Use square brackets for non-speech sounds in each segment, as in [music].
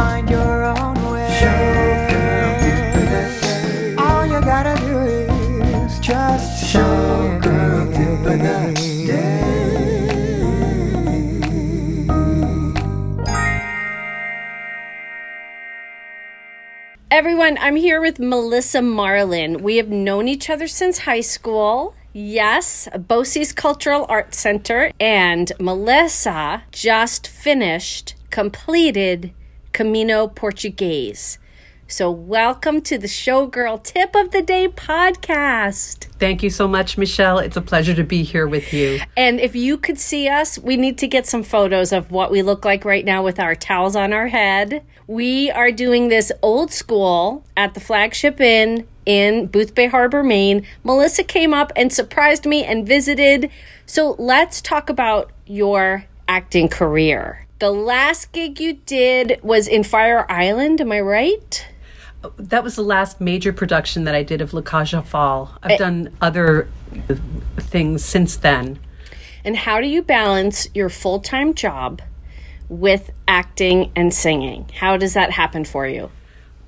find your own way. All you gotta do is just show girl Everyone, I'm here with Melissa Marlin. We have known each other since high school. Yes, BOCES Cultural Arts Center. And Melissa just finished, completed Camino Portuguese. So, welcome to the Showgirl Tip of the Day podcast. Thank you so much, Michelle. It's a pleasure to be here with you. And if you could see us, we need to get some photos of what we look like right now with our towels on our head. We are doing this old school at the flagship inn in Boothbay Harbor, Maine. Melissa came up and surprised me and visited. So, let's talk about your acting career. The last gig you did was in Fire Island, am I right? That was the last major production that I did of La aux Folles. I've done other things since then. And how do you balance your full time job with acting and singing? How does that happen for you?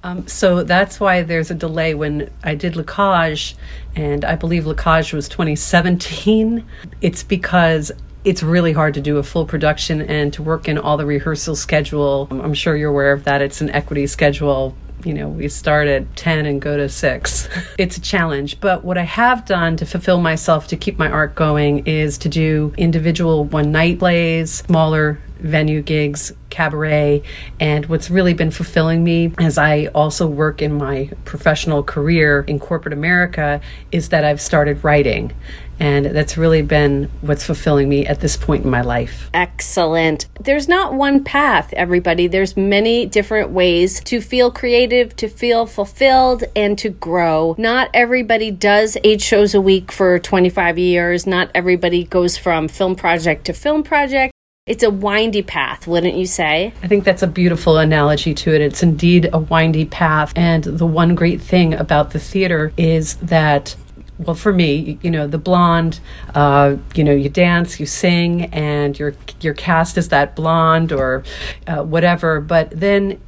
Um, so that's why there's a delay when I did La Cage, and I believe La Cage was 2017. It's because it's really hard to do a full production and to work in all the rehearsal schedule. I'm sure you're aware of that. It's an equity schedule. You know, we start at 10 and go to 6. [laughs] it's a challenge. But what I have done to fulfill myself, to keep my art going, is to do individual one night plays, smaller venue gigs, cabaret. And what's really been fulfilling me as I also work in my professional career in corporate America is that I've started writing. And that's really been what's fulfilling me at this point in my life. Excellent. There's not one path, everybody. There's many different ways to feel creative, to feel fulfilled, and to grow. Not everybody does eight shows a week for 25 years. Not everybody goes from film project to film project. It's a windy path, wouldn't you say? I think that's a beautiful analogy to it. It's indeed a windy path. And the one great thing about the theater is that well for me you know the blonde uh, you know you dance you sing and your your cast is that blonde or uh, whatever but then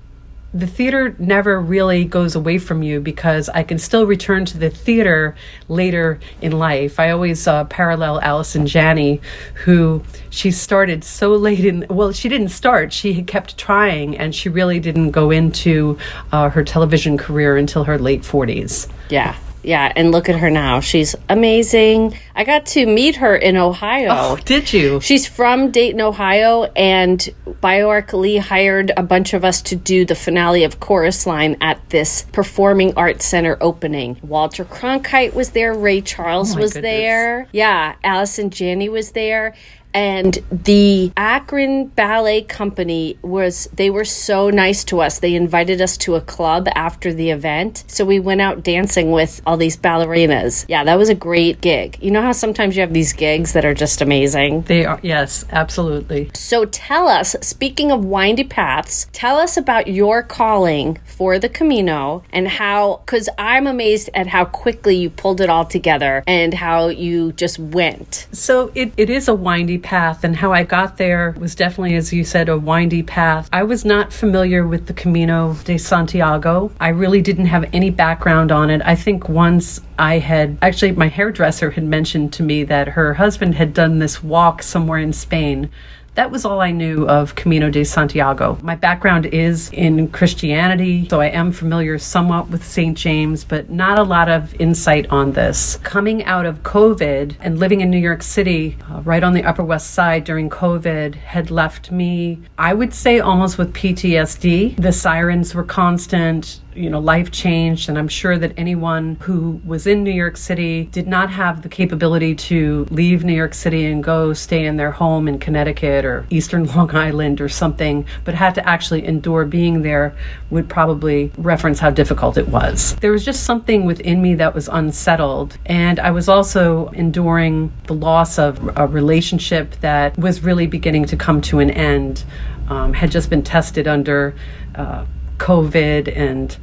the theater never really goes away from you because I can still return to the theater later in life. I always uh, parallel Allison Janney, who she started so late in, well, she didn't start, she had kept trying, and she really didn't go into uh, her television career until her late 40s. Yeah. Yeah, and look at her now. She's amazing. I got to meet her in Ohio. Oh, did you? She's from Dayton, Ohio, and BioArc Lee hired a bunch of us to do the finale of Chorus Line at this Performing Arts Center opening. Walter Cronkite was there, Ray Charles Oh was goodness. there. Yeah, Allison Janney was there. And the Akron Ballet Company was, they were so nice to us. They invited us to a club after the event. So we went out dancing with all these ballerinas. Yeah, that was a great gig. You know how sometimes you have these gigs that are just amazing? They are, yes, absolutely. So tell us, speaking of windy paths, tell us about your calling for the Camino and how, because I'm amazed at how quickly you pulled it all together and how you just went. So it, it is a windy path, and how I got there was definitely, as you said, a windy path. I was not familiar with the Camino de Santiago. I really didn't have any background on it. I think once I had actually, my hairdresser had mentioned to me that her husband had done this walk somewhere in Spain. That was all I knew of Camino de Santiago. My background is in Christianity, so I am familiar somewhat with St. James, but not a lot of insight on this. Coming out of COVID and living in New York City, uh, right on the Upper West Side during COVID, had left me, I would say, almost with PTSD. The sirens were constant you know, life changed. And I'm sure that anyone who was in New York City did not have the capability to leave New York City and go stay in their home in Connecticut or Eastern [laughs] Long Island or something, but had to actually endure being there would probably reference how difficult it was. There was just something within me that was unsettled. And I was also enduring the loss of a relationship that was really beginning to come to an end, um, had just been tested under. Uh, COVID and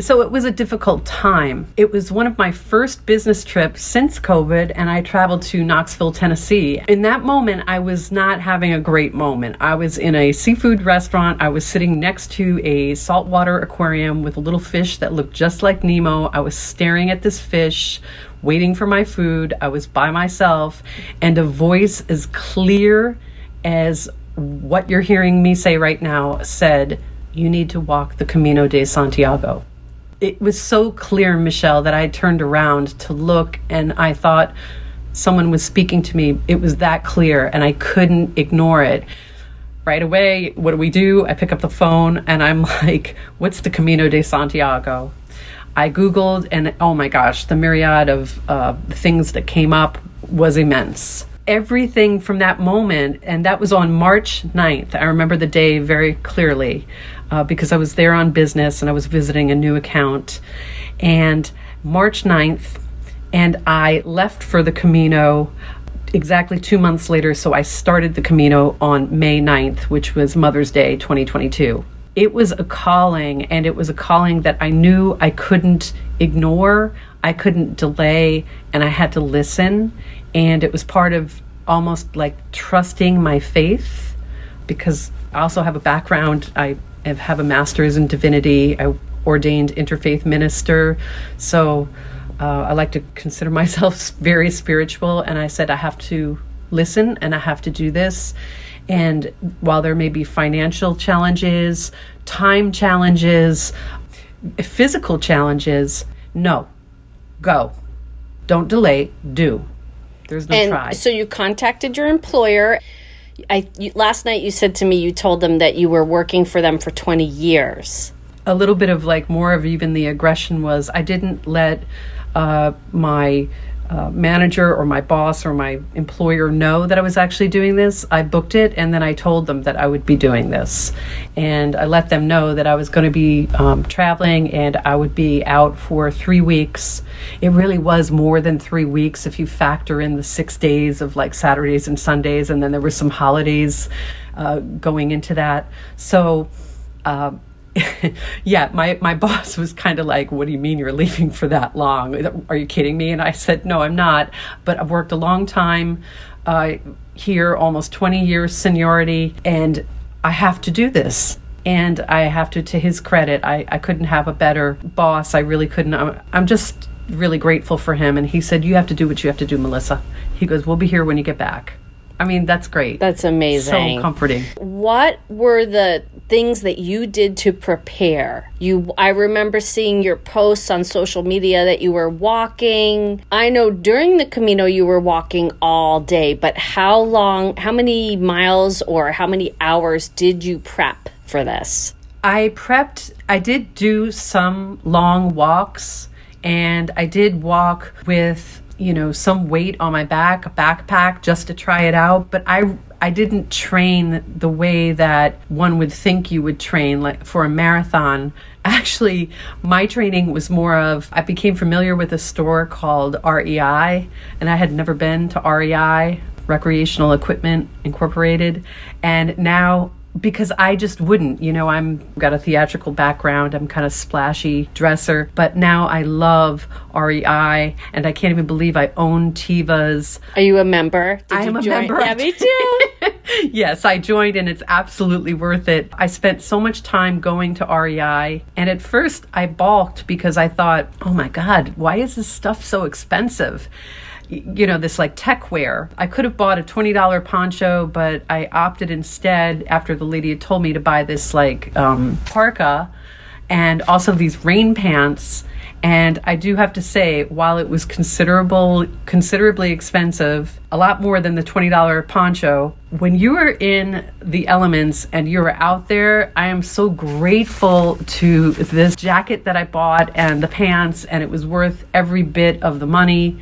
So it was a difficult time. It was one of my first business trips since COVID, and I traveled to Knoxville, Tennessee. In that moment, I was not having a great moment. I was in a seafood restaurant. I was sitting next to a saltwater aquarium with a little fish that looked just like Nemo. I was staring at this fish, waiting for my food. I was by myself, and a voice as clear as what you're hearing me say right now said, You need to walk the Camino de Santiago it was so clear, Michelle, that I turned around to look and I thought someone was speaking to me. It was that clear and I couldn't ignore it. Right away, what do we do? I pick up the phone and I'm [laughs] like, what's the Camino de Santiago? I Googled and oh my gosh, the myriad of uh, things that came up was immense. Everything from that moment, and that was on March 9th. I remember the day very clearly uh, because I was there on business and I was visiting a new account. And March 9th, and I left for the Camino exactly two months later. So I started the Camino on May 9th, which was Mother's Day 2022. It was a calling, and it was a calling that I knew I couldn't ignore, I couldn't delay, and I had to listen. And it was part of almost like trusting my faith because I also have a background. I have a master's in divinity. I ordained interfaith minister. So uh, I like to consider [laughs] myself very spiritual. And I said, I have to listen and I have to do this. And while there may be financial challenges, time challenges, physical challenges, no, go. Don't delay, do. There's no and try. So you contacted your employer I you, last night you said to me you told them that you were working for them for 20 years. A little bit of like more of even the aggression was I didn't let uh, my uh, manager or my boss or my employer know that I was actually doing this. I booked it and then I told them that I would be doing this. And I let them know that I was going to be um, traveling and I would be out for three weeks. It really was more than three weeks if you factor in the six days of like Saturdays and Sundays, and then there were some holidays uh, going into that. So, uh, [laughs] yeah, my, my [laughs] boss was kind of like, What do you mean you're leaving for that long? Are you kidding me? And I said, No, I'm not. But I've worked a long time uh, here, almost 20 years seniority, and I have to do this. And I have to, to his credit, I, I couldn't have a better boss. I really couldn't. I'm, I'm just really grateful for him. And he said, You have to do what you have to do, Melissa. He goes, We'll be here when you get back. I mean, that's great. That's amazing. So comforting. What were the things that you did to prepare? You I remember seeing your posts on social media that you were walking. I know during the Camino you were walking all day, but how long, how many miles or how many hours did you prep for this? I prepped, I did do some long walks and I did walk with you know some weight on my back a backpack just to try it out. But i i didn't train the way that one would think you would train like for a marathon. [laughs] Actually my training was more of i became familiar with a store called rei and i had never been to rei recreational equipment incorporated. And now because I just wouldn't. You know, I'm got a theatrical background. I'm kind of splashy dresser, but now I love REI, and I can't even believe I own Tevas. Are you a member? Did I am a join? member. Yeah, me too. [laughs] yes, I joined, and it's absolutely worth it. I spent so much time going to REI, and at first I balked because I thought, oh my God, why is this stuff so expensive? You know, this like tech wear. I could have bought a $20 poncho, but I opted instead after the lady had told me to buy this like um, parka and also these rain pants. And I do have to say, while it was considerable, considerably expensive, a lot more than the $20 poncho, when you are in the elements and you're out there, I am so grateful to this jacket that I bought and the pants, and it was worth every bit of the money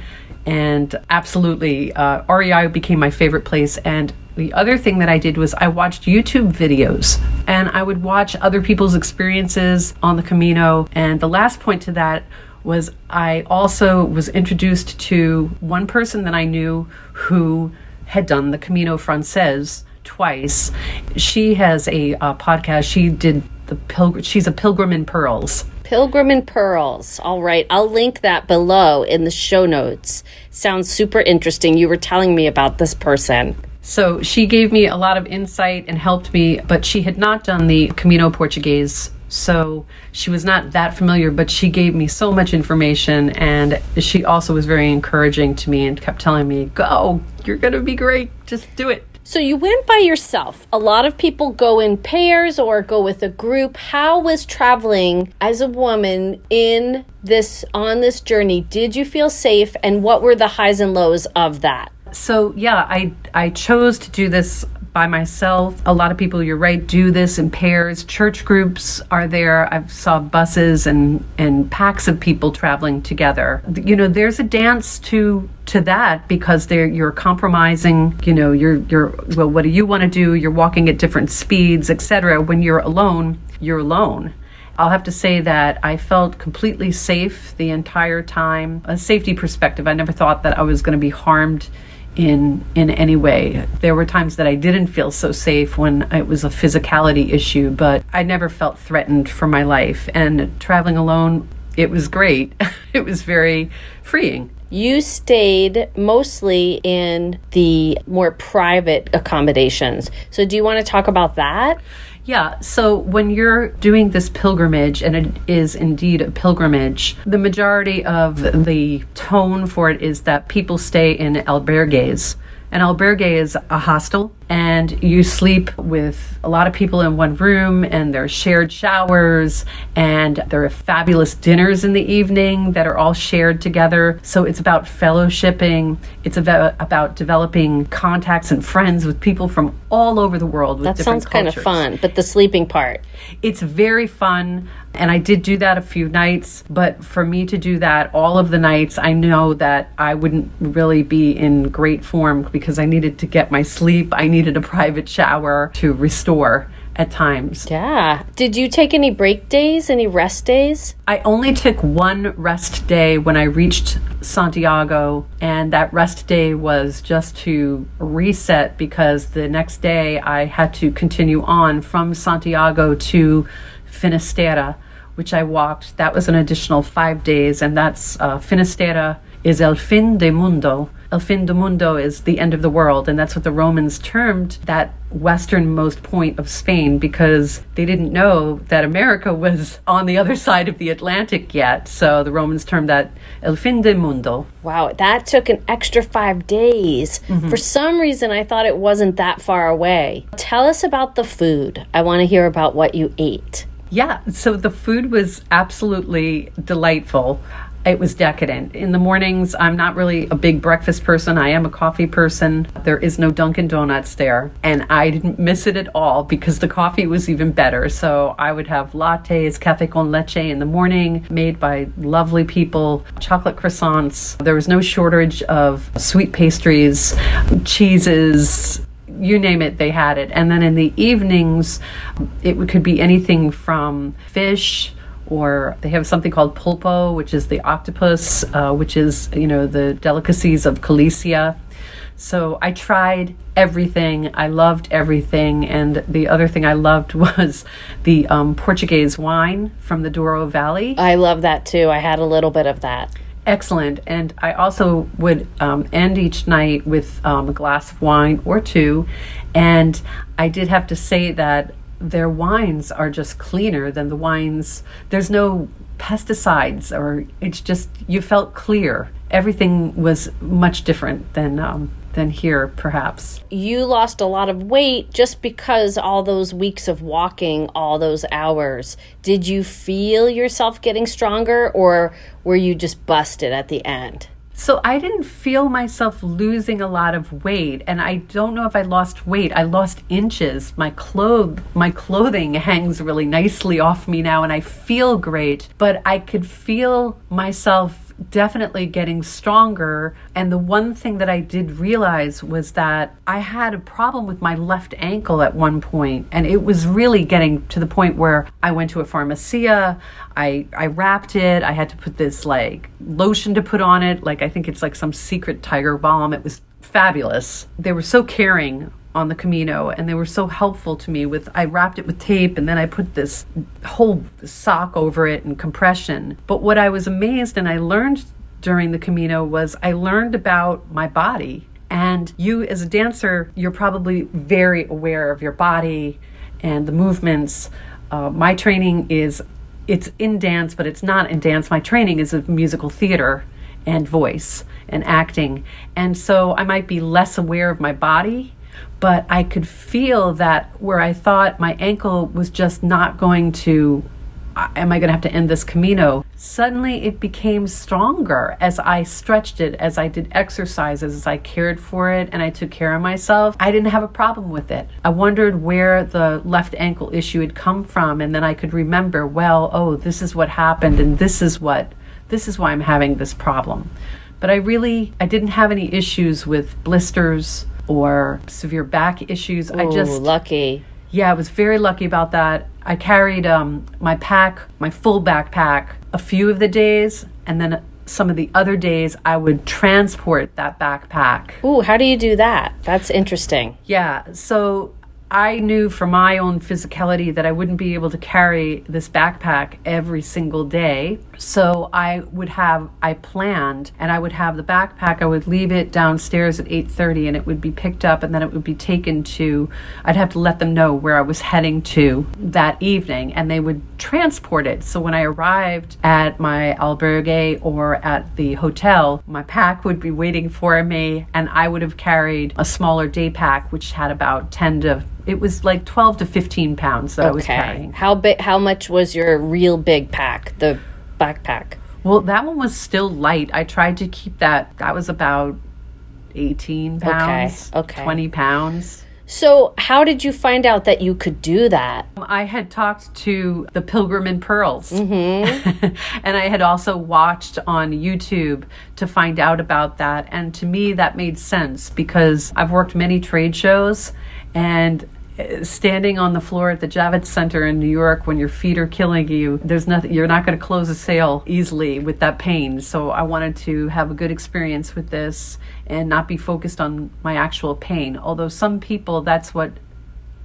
and absolutely uh, REI became my favorite place. And the other thing that I did was I watched YouTube videos and I would watch other people's experiences on the Camino. And the last point to that was I also was introduced to one person that I knew who had done the Camino Frances twice. She has a uh, podcast. She did the pilgrim. She's a pilgrim in pearls Pilgrim and Pearls. All right, I'll link that below in the show notes. Sounds super interesting. You were telling me about this person. So she gave me a lot of insight and helped me, but she had not done the Camino Portuguese. So she was not that familiar, but she gave me so much information and she also was very encouraging to me and kept telling me, Go, you're going to be great. Just do it. So you went by yourself. A lot of people go in pairs or go with a group. How was traveling as a woman in this on this journey? Did you feel safe and what were the highs and lows of that? So yeah, I I chose to do this by myself. A lot of people, you're right, do this in pairs. Church groups are there. I've saw buses and and packs of people traveling together. You know, there's a dance to to that because they're you're compromising. You know, you're you're well. What do you want to do? You're walking at different speeds, etc. When you're alone, you're alone. I'll have to say that I felt completely safe the entire time. A safety perspective, I never thought that I was going to be harmed in in any way. There were times that I didn't feel so safe when it was a physicality issue, but I never felt threatened for my life. And traveling alone, it was great. [laughs] it was very freeing. You stayed mostly in the more private accommodations. So do you want to talk about that? Yeah, so when you're doing this pilgrimage, and it is indeed a pilgrimage, the majority of the tone for it is that people stay in albergues. An albergue is a hostel, and you sleep with a lot of people in one room, and there are shared showers, and there are fabulous dinners in the evening that are all shared together. So it's about fellowshipping, it's about, about developing contacts and friends with people from all over the world. With That sounds kind of fun, but the sleeping part. It's very fun. And I did do that a few nights, but for me to do that all of the nights, I know that I wouldn't really be in great form because I needed to get my sleep. I needed a private shower to restore at times. Yeah. Did you take any break days, any rest days? I only took one rest day when I reached Santiago, and that rest day was just to reset because the next day I had to continue on from Santiago to Finisterre, which I walked. That was an additional five days, and that's uh, Finisterre is El Fin de Mundo. El Fin de Mundo is the end of the world, and that's what the Romans termed that westernmost point of Spain because they didn't know that America was on the other side of the Atlantic yet. So the Romans termed that El Fin de Mundo. Wow, that took an extra five days. Mm-hmm. For some reason, I thought it wasn't that far away. Tell us about the food. I want to hear about what you ate. Yeah, so the food was absolutely delightful. It was decadent. In the mornings, I'm not really a big breakfast person. I am a coffee person. There is no Dunkin' Donuts there. And I didn't miss it at all because the coffee was even better. So I would have lattes, cafe con leche in the morning, made by lovely people, chocolate croissants. There was no shortage of sweet pastries, cheeses, you name it, they had it. And then in the evenings, it could be anything from fish or they have something called pulpo, which is the octopus, uh, which is, you know, the delicacies of Galicia. So I tried everything. I loved everything. And the other thing I loved [laughs] was the um, Portuguese wine from the Douro Valley I love that too. I had a little bit of that. excellent. And I also would um, end each night with um, a glass of wine or two. And I did have to say that their wines are just cleaner than the wines. There's no pesticides, or it's just you felt clear. Everything was much different than um, than here, perhaps. You lost a lot of weight just because all those weeks of walking, all those hours. Did you feel yourself getting stronger or were you just busted at the end? So I didn't feel myself losing a lot of weight, and I don't know if I lost weight. I lost inches. My cloth, my clothing [laughs] hangs really nicely off me now, and I feel great. But I could feel myself definitely getting stronger. And the one thing that I did realize was that I had a problem with my left ankle at one point, and it was really getting to the point where I went to a pharmacia. I I wrapped it. I had to put this like lotion to put on it. Like I think it's like some secret tiger balm. It was fabulous. They were so caring on the Camino and they were so helpful to me with I wrapped it with tape and then I put this whole sock over it and compression. But what I was amazed and I learned during the Camino was I learned about my body. And you as a dancer, you're probably very aware of your body and the movements. Uh, my training is it's in dance, but it's not in dance. My training is of musical theater and voice and acting. And so I might be less aware of my body, but I could feel that where I thought my ankle was just not going to uh, am I going to have to end this Camino? Suddenly it became stronger as I stretched it, as I did exercises, as I cared for it, and I took care of myself. I didn't have a problem with it. I wondered where the left ankle issue had come from, and then I could remember, well, oh, this is what happened, and this is what, this is why I'm having this problem. But I really, I didn't have any issues with blisters or severe back issues. I Ooh, just lucky. yeah, I was very lucky about that. I carried um, my pack, my full backpack, a few of the days, and then some of the other days I would transport that backpack. Ooh, how do you do that? That's interesting. Yeah, so I knew from my own physicality that I wouldn't be able to carry this backpack every single day. So I would have I planned and I would have the backpack I would leave it downstairs at 8:30 and it would be picked up and then it would be taken to I'd have to let them know where I was heading to that evening and they would transport it. So when I arrived at my albergue or at the hotel, my pack would be waiting for me and I would have carried a smaller day pack which had about 10 to it was like 12 to 15 pounds that I was carrying. How big? How much was your real big pack? The backpack. Well, that one was still light. I tried to keep that. That was about 18 pounds, okay. 20 pounds. So, how did you find out that you could do that? Um, I had talked to the Pilgrim and Pearls. Mm-hmm. [laughs] and I had also watched on YouTube to find out about that. And to me, that made sense because I've worked many trade shows and standing on the floor at the Javits Center in New York when your feet are killing you, there's nothing, you're not going to close a sale easily with that pain. So I wanted to have a good experience with this and not be focused on my actual pain. Although some people, that's what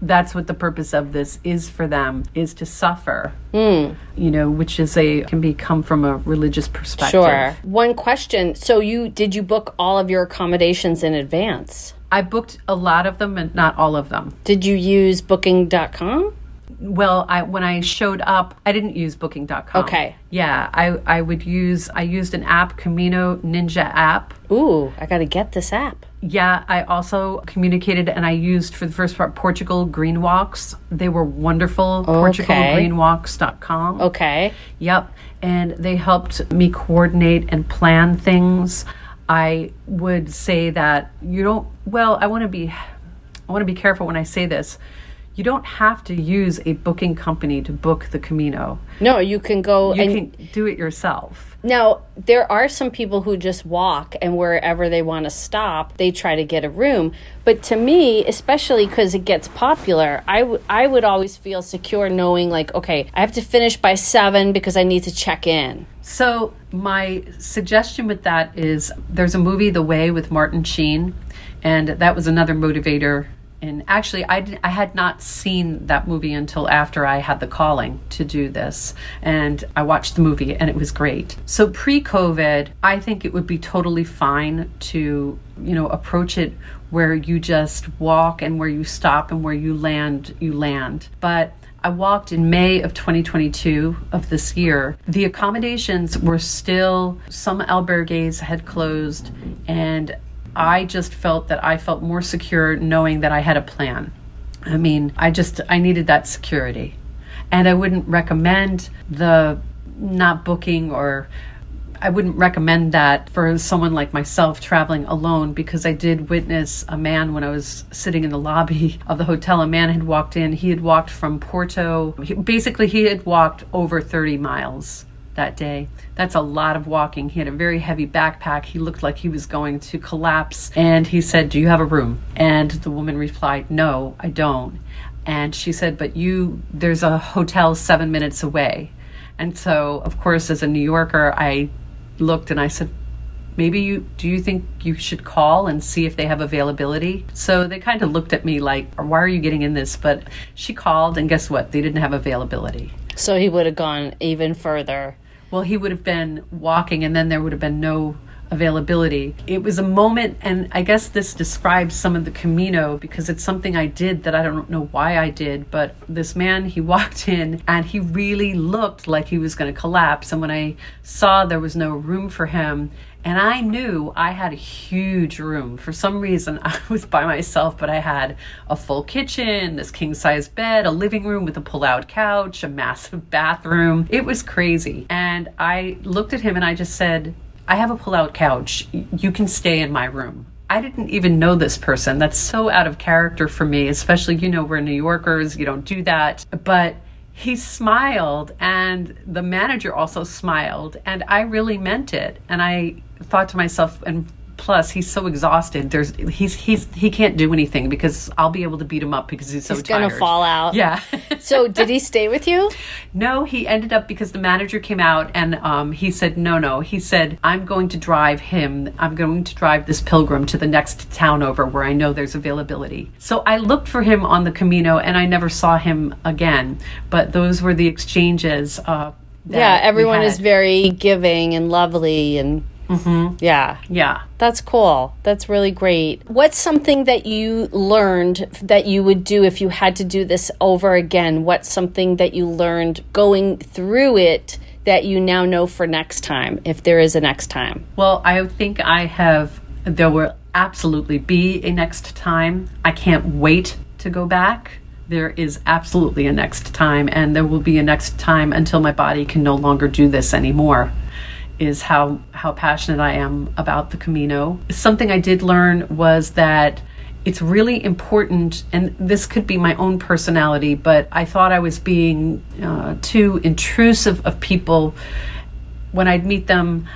that's what the purpose of this is for them is to suffer hmm. you know which is a can be come from a religious perspective Sure. One question. So, you did you book all of your accommodations in advance? I booked a lot of them and not all of them Did you use booking.com? well i when i showed up i didn't use booking.com Okay. yeah i i would use i used an app camino ninja app Ooh, I got to get this app. yeah i also communicated and i used for the first part portugal green walks they were wonderful portugalgreenwalks.com Okay. Yep. And they helped me coordinate and plan things. I would say that you don't, well, I want to be, I want to be careful when I say this. You don't have to use a booking company to book the Camino. No, you can go You and can do it yourself. Now, there are some people who just walk and wherever they want to stop, they try to get a room. But to me, especially because it gets popular, I, w- I would always feel secure knowing, like, okay, I have to finish by seven because I need to check in. So, my suggestion with that is there's a movie, The Way, with Martin Sheen, and that was another motivator. And actually, I, did, I had not seen that movie until after I had the calling to do this. And I watched the movie, and it was great. So, pre COVID, I think it would be totally fine to, you know, approach it where you just walk and where you stop and where you land, you land. But I walked in May of 2022 of this year. The accommodations were still, some albergues had closed, and I just felt that I felt more secure knowing that I had a plan. I mean, I just, I needed that security. And I wouldn't recommend the not booking or I wouldn't recommend that for someone like myself traveling alone because I did witness a man when I was sitting in the lobby [laughs] of the hotel. A man had walked in. He had walked from Porto. He, basically, he had walked over 30 miles that day. That's a lot of walking. He had a very heavy backpack. He looked like he was going to collapse. And he said, Do you have a room? And the woman replied, No, I don't. And she said, But you, there's a hotel seven minutes away. And so, of course, as a New Yorker, I looked and I said, maybe you do you think you should call and see if they have availability so they kind of looked at me like why are you getting in this but she called and guess what they didn't have availability So he would have gone even further. Well he would have been walking and then there would have been no availability. It was a moment and i guess this describes some of the camino because it's something i did that i don't know why i did but this man he [laughs] walked in and he really looked like he was going to collapse. And when i saw there was no room for him and I knew I had a huge room. For some reason, [laughs] I was by myself, but I had a full kitchen, this king size bed, a living room with a pull out couch, a massive [laughs] bathroom. It was crazy. And I looked at him and I just said, I have a pull out couch. You can stay in my room. I didn't even know this person. That's so out of character for me, especially, you know, we're New Yorkers, you don't do that. But he smiled and the manager also smiled and I really meant it. And I thought to myself, and plus he's so exhausted. There's he's he's he can't do anything because I'll be able to beat him up because he's so He's gonna fall out. Yeah. [laughs] So did he stay with you? No, he ended up because the manager came out and um, he said, no, no. He said, I'm going to drive him. I'm going to drive this pilgrim to the next town over where I know there's availability. So I looked for him on the Camino and I never saw him again. But those were the exchanges. Uh, Yeah, everyone is very giving and lovely and Mm-hmm. yeah. Yeah. That's cool. That's really great. What's something that you learned that you would do if you had to do this over again? What's something that you learned going through it that you now know for next time, if there is a next time? Well, I think I have, there will absolutely be a next time. I can't wait to go back. There is absolutely a next time, and there will be a next time until my body can no longer do this anymore. Is how, how passionate I am about the Camino. Something I did learn was that it's really important, and this could be my own personality, but I thought I was being uh, too intrusive of people when I'd meet them,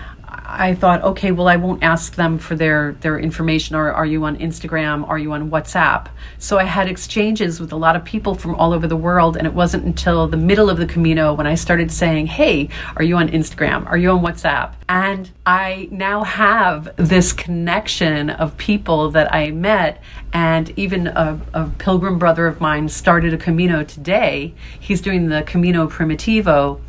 I thought, okay, well, I won't ask them for their their information. Or are you on Instagram? Are you on WhatsApp? So I had exchanges with a lot of people from all over the world, and it wasn't until the middle of the Camino when I started saying, "Hey, are you on Instagram? Are you on WhatsApp?" And I now have this connection of people that I met, and even a, a pilgrim brother of mine started a Camino today. He's doing the Camino Primitivo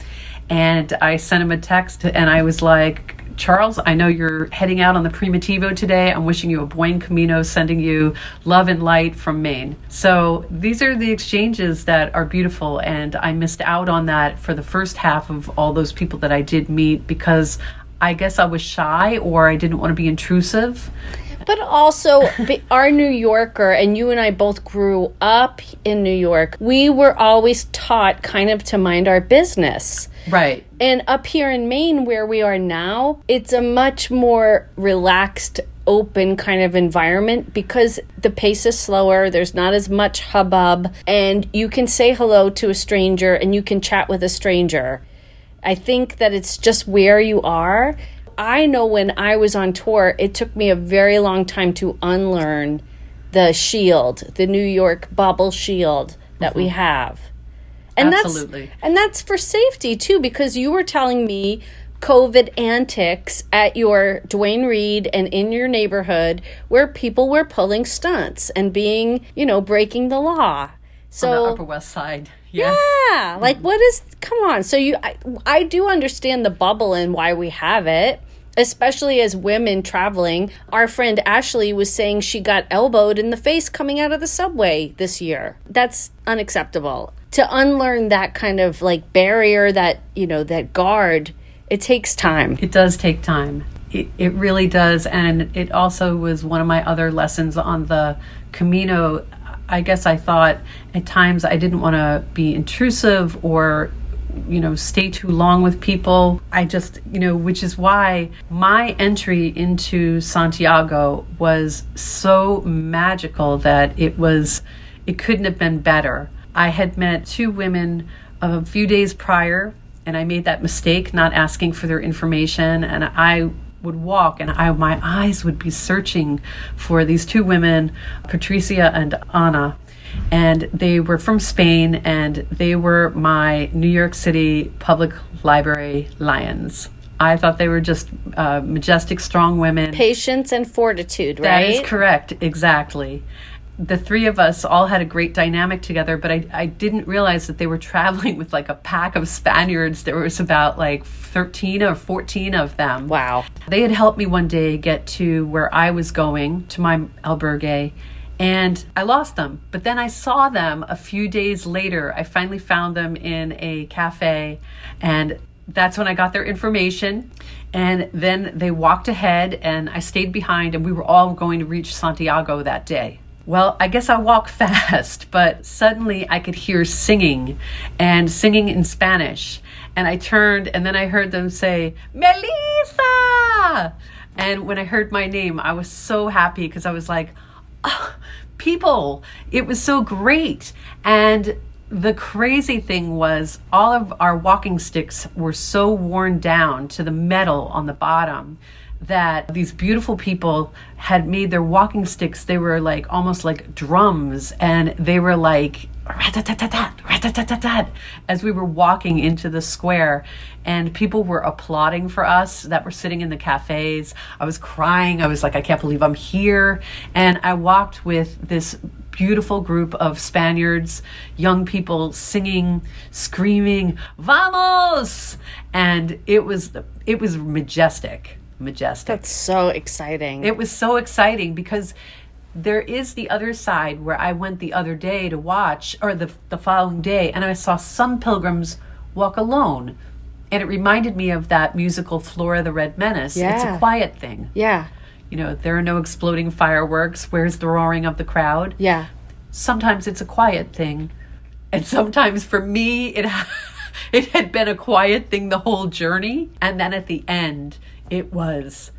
and I sent him a text and I was like, Charles, I know you're heading out on the Primitivo today. I'm wishing you a buen camino, sending you love and light from Maine. So these are the exchanges that are beautiful, and I missed out on that for the first half of all those people that I did meet because I guess I was shy or I didn't want to be intrusive. But also, our New Yorker, and you and I both grew up in New York, we were always taught kind of to mind our business. Right. And up here in Maine, where we are now, it's a much more relaxed, open kind of environment because the pace is slower, there's not as much hubbub, and you can say hello to a stranger and you can chat with a stranger. I think that it's just where you are. I know when I was on tour, it took me a very long time to unlearn the shield, the New York bubble shield that we mm-hmm. have. And Absolutely. that's and that's for safety too because you were telling me COVID antics at your Duane Reade and in your neighborhood where people were pulling stunts and being, you know, breaking the law. So the Upper West Side. Yeah. yeah, like what is? Come on. So you, I, I do understand the bubble and why we have it, especially as women traveling. Our friend Ashley was saying she got elbowed in the face coming out of the subway this year. That's unacceptable. To unlearn that kind of like barrier, that you know, that guard, it takes time. It does take time. It, it really does. And it also was one of my other lessons on the Camino. I guess I thought at times I didn't want to be intrusive or, you know, stay too long with people. I just, you know, which is why my entry into Santiago was so magical that it was, it couldn't have been better. I had met two women a few days prior and I made that mistake not asking for their information and I would walk and I my eyes would be searching for these two women, Patricia and Anna. And they were from Spain and they were my New York City Public Library lions. I thought they were just uh, majestic, strong women. Patience and fortitude, That right? is correct, exactly. The three of us all had a great dynamic together, but I, I didn't realize that they were [laughs] traveling with like a pack of Spaniards. There was about like 13 or 14 of them. Wow. They had helped me one day get to where I was going, to my albergue, and I lost them. But then I saw them a few days later. I finally found them in a cafe, and that's when I got their information. And then they walked ahead, and I stayed behind, and we were all going to reach Santiago that day. Well, I guess I walk [laughs] fast, but suddenly I could hear singing and singing in Spanish. And I turned and then I heard them say, Melissa! And when I heard my name, I was so happy because I was like, oh, people, it was so great. And the crazy thing was, all of our walking sticks were so worn down to the metal on the bottom that these beautiful people had made their walking sticks. They were like almost like drums and they were like as we were walking into the square. And people were applauding for us that were sitting in the cafes. I was crying. I was like i can't believe i'm here. And i walked with this beautiful group of Spaniards, young people singing, screaming, "Vamos!" and it was it was majestic, majestic. That's so exciting. It was so exciting because there is the other side where I went the other day to watch, or the the following day, and I saw some pilgrims walk alone. And it reminded me of that musical Flora the Red Menace. Yeah. It's a quiet thing. yeah. You know, there are no exploding fireworks. Where's the roaring of the crowd? Yeah. Sometimes it's a quiet thing. And sometimes for me, it, [laughs] it had been a quiet thing the whole journey. And then at the end, it was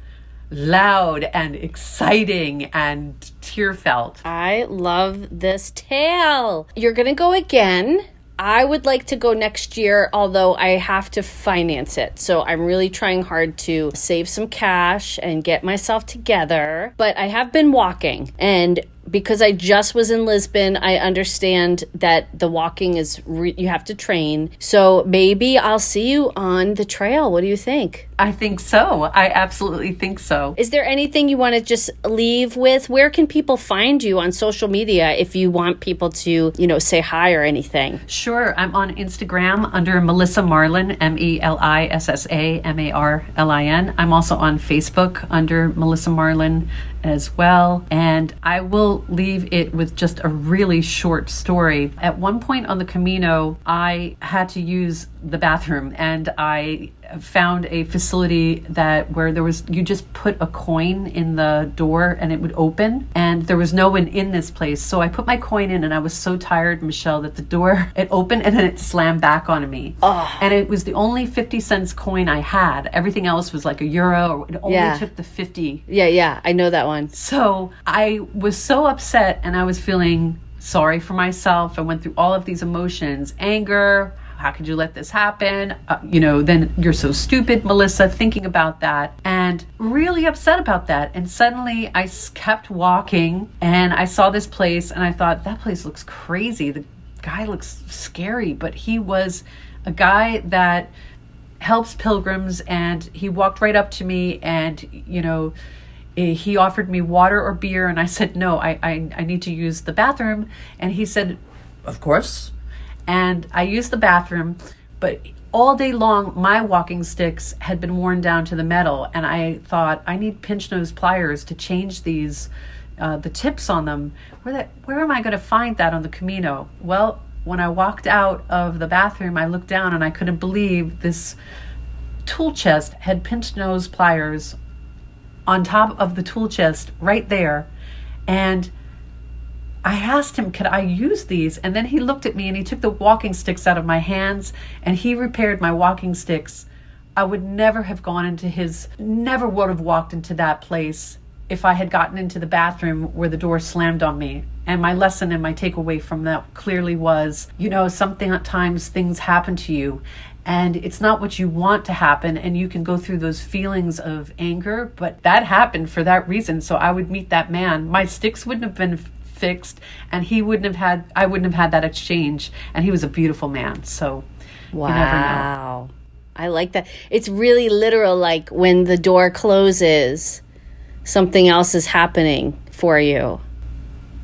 loud and exciting and tear felt. I love this tale. You're going to go again. I would like to go next year, although I have to finance it. So I'm really trying hard to save some cash and get myself together. But I have been walking, and because I just was in Lisbon, I understand that the walking is re- you have to train. So maybe I'll see you on the trail. What do you think? I think so. I absolutely think so. Is there anything you want to just leave with? Where can people find you on social media if you want people to, you know, say hi or anything? Sure. I'm on Instagram under Melissa Marlin, M E L I S S A M A R L I N. I'm also on Facebook under Melissa Marlin as well. And I will leave it with just a really short story. At one point on the Camino, I had to use the bathroom and I found a facility that where there was you just put a coin in the door and it would open and there was no one in this place so i put my coin in and i was so tired michelle that the door [laughs] it opened and then it slammed back on me oh. and it was the only 50 cents coin i had everything else was like a euro it only Yeah. took the 50 Yeah, yeah, I know that one. so I was so upset and I was feeling sorry for myself. I went through all of these emotions anger. How could you let this happen? Uh, you know, then you're so stupid, Melissa, thinking about that and really upset about that. And suddenly I kept walking and I saw this place and I thought, that place looks crazy. The guy looks scary, but he was a guy that helps pilgrims and he walked right up to me and you know eh, he offered me water or beer and i said no I, I i need to use the bathroom and he said of course and i used the bathroom but all day long my walking sticks had been worn down to the metal and i thought i need pinch nose pliers to change these uh, the tips on them. Where that where am i going to find that on the camino? Well when i walked out of the bathroom i looked down and i couldn't believe this tool chest had pinch nose pliers on top of the tool chest right there. And I asked him, could I use these? And then he looked at me and he took the walking sticks out of my hands and he repaired my walking sticks. I would never have gone into his, never would have walked into that place if I had gotten into the bathroom where the door slammed on me. And my lesson and my takeaway from that clearly was, you know, something at times things happen to you and it's not what you want to happen and you can go through those feelings of anger but that happened for that reason so i would meet that man my sticks wouldn't have been fixed and he wouldn't have had i wouldn't have had that exchange and he was a beautiful man so you never know Wow. I like that. It's really literal, like when the door closes, something else is happening for you.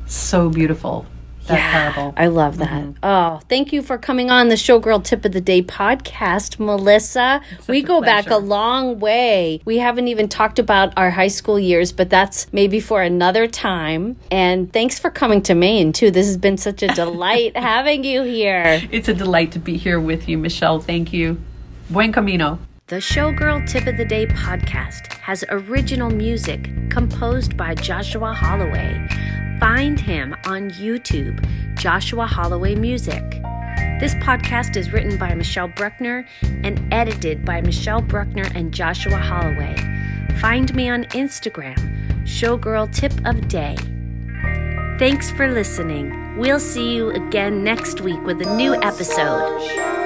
So beautiful. That parable. I love that. Mm-hmm. Oh, thank you for coming on the Showgirl Tip of the Day podcast, Melissa. we go back a long way. We haven't even talked about our high school years, but that's maybe for another time. And thanks for coming to Maine, too. This has been such a [laughs] delight having you here. It's a delight to be here with you, Michelle. Thank you. Buen camino. The Showgirl Tip of the Day podcast has original music composed by Joshua Holloway. Find him on YouTube, Joshua Holloway Music. This podcast is written by Michelle Bruckner and edited by Michelle Bruckner and Joshua Holloway. Find me on Instagram, Showgirl Tip of Day. Thanks for listening. We'll see you again next week with a new episode.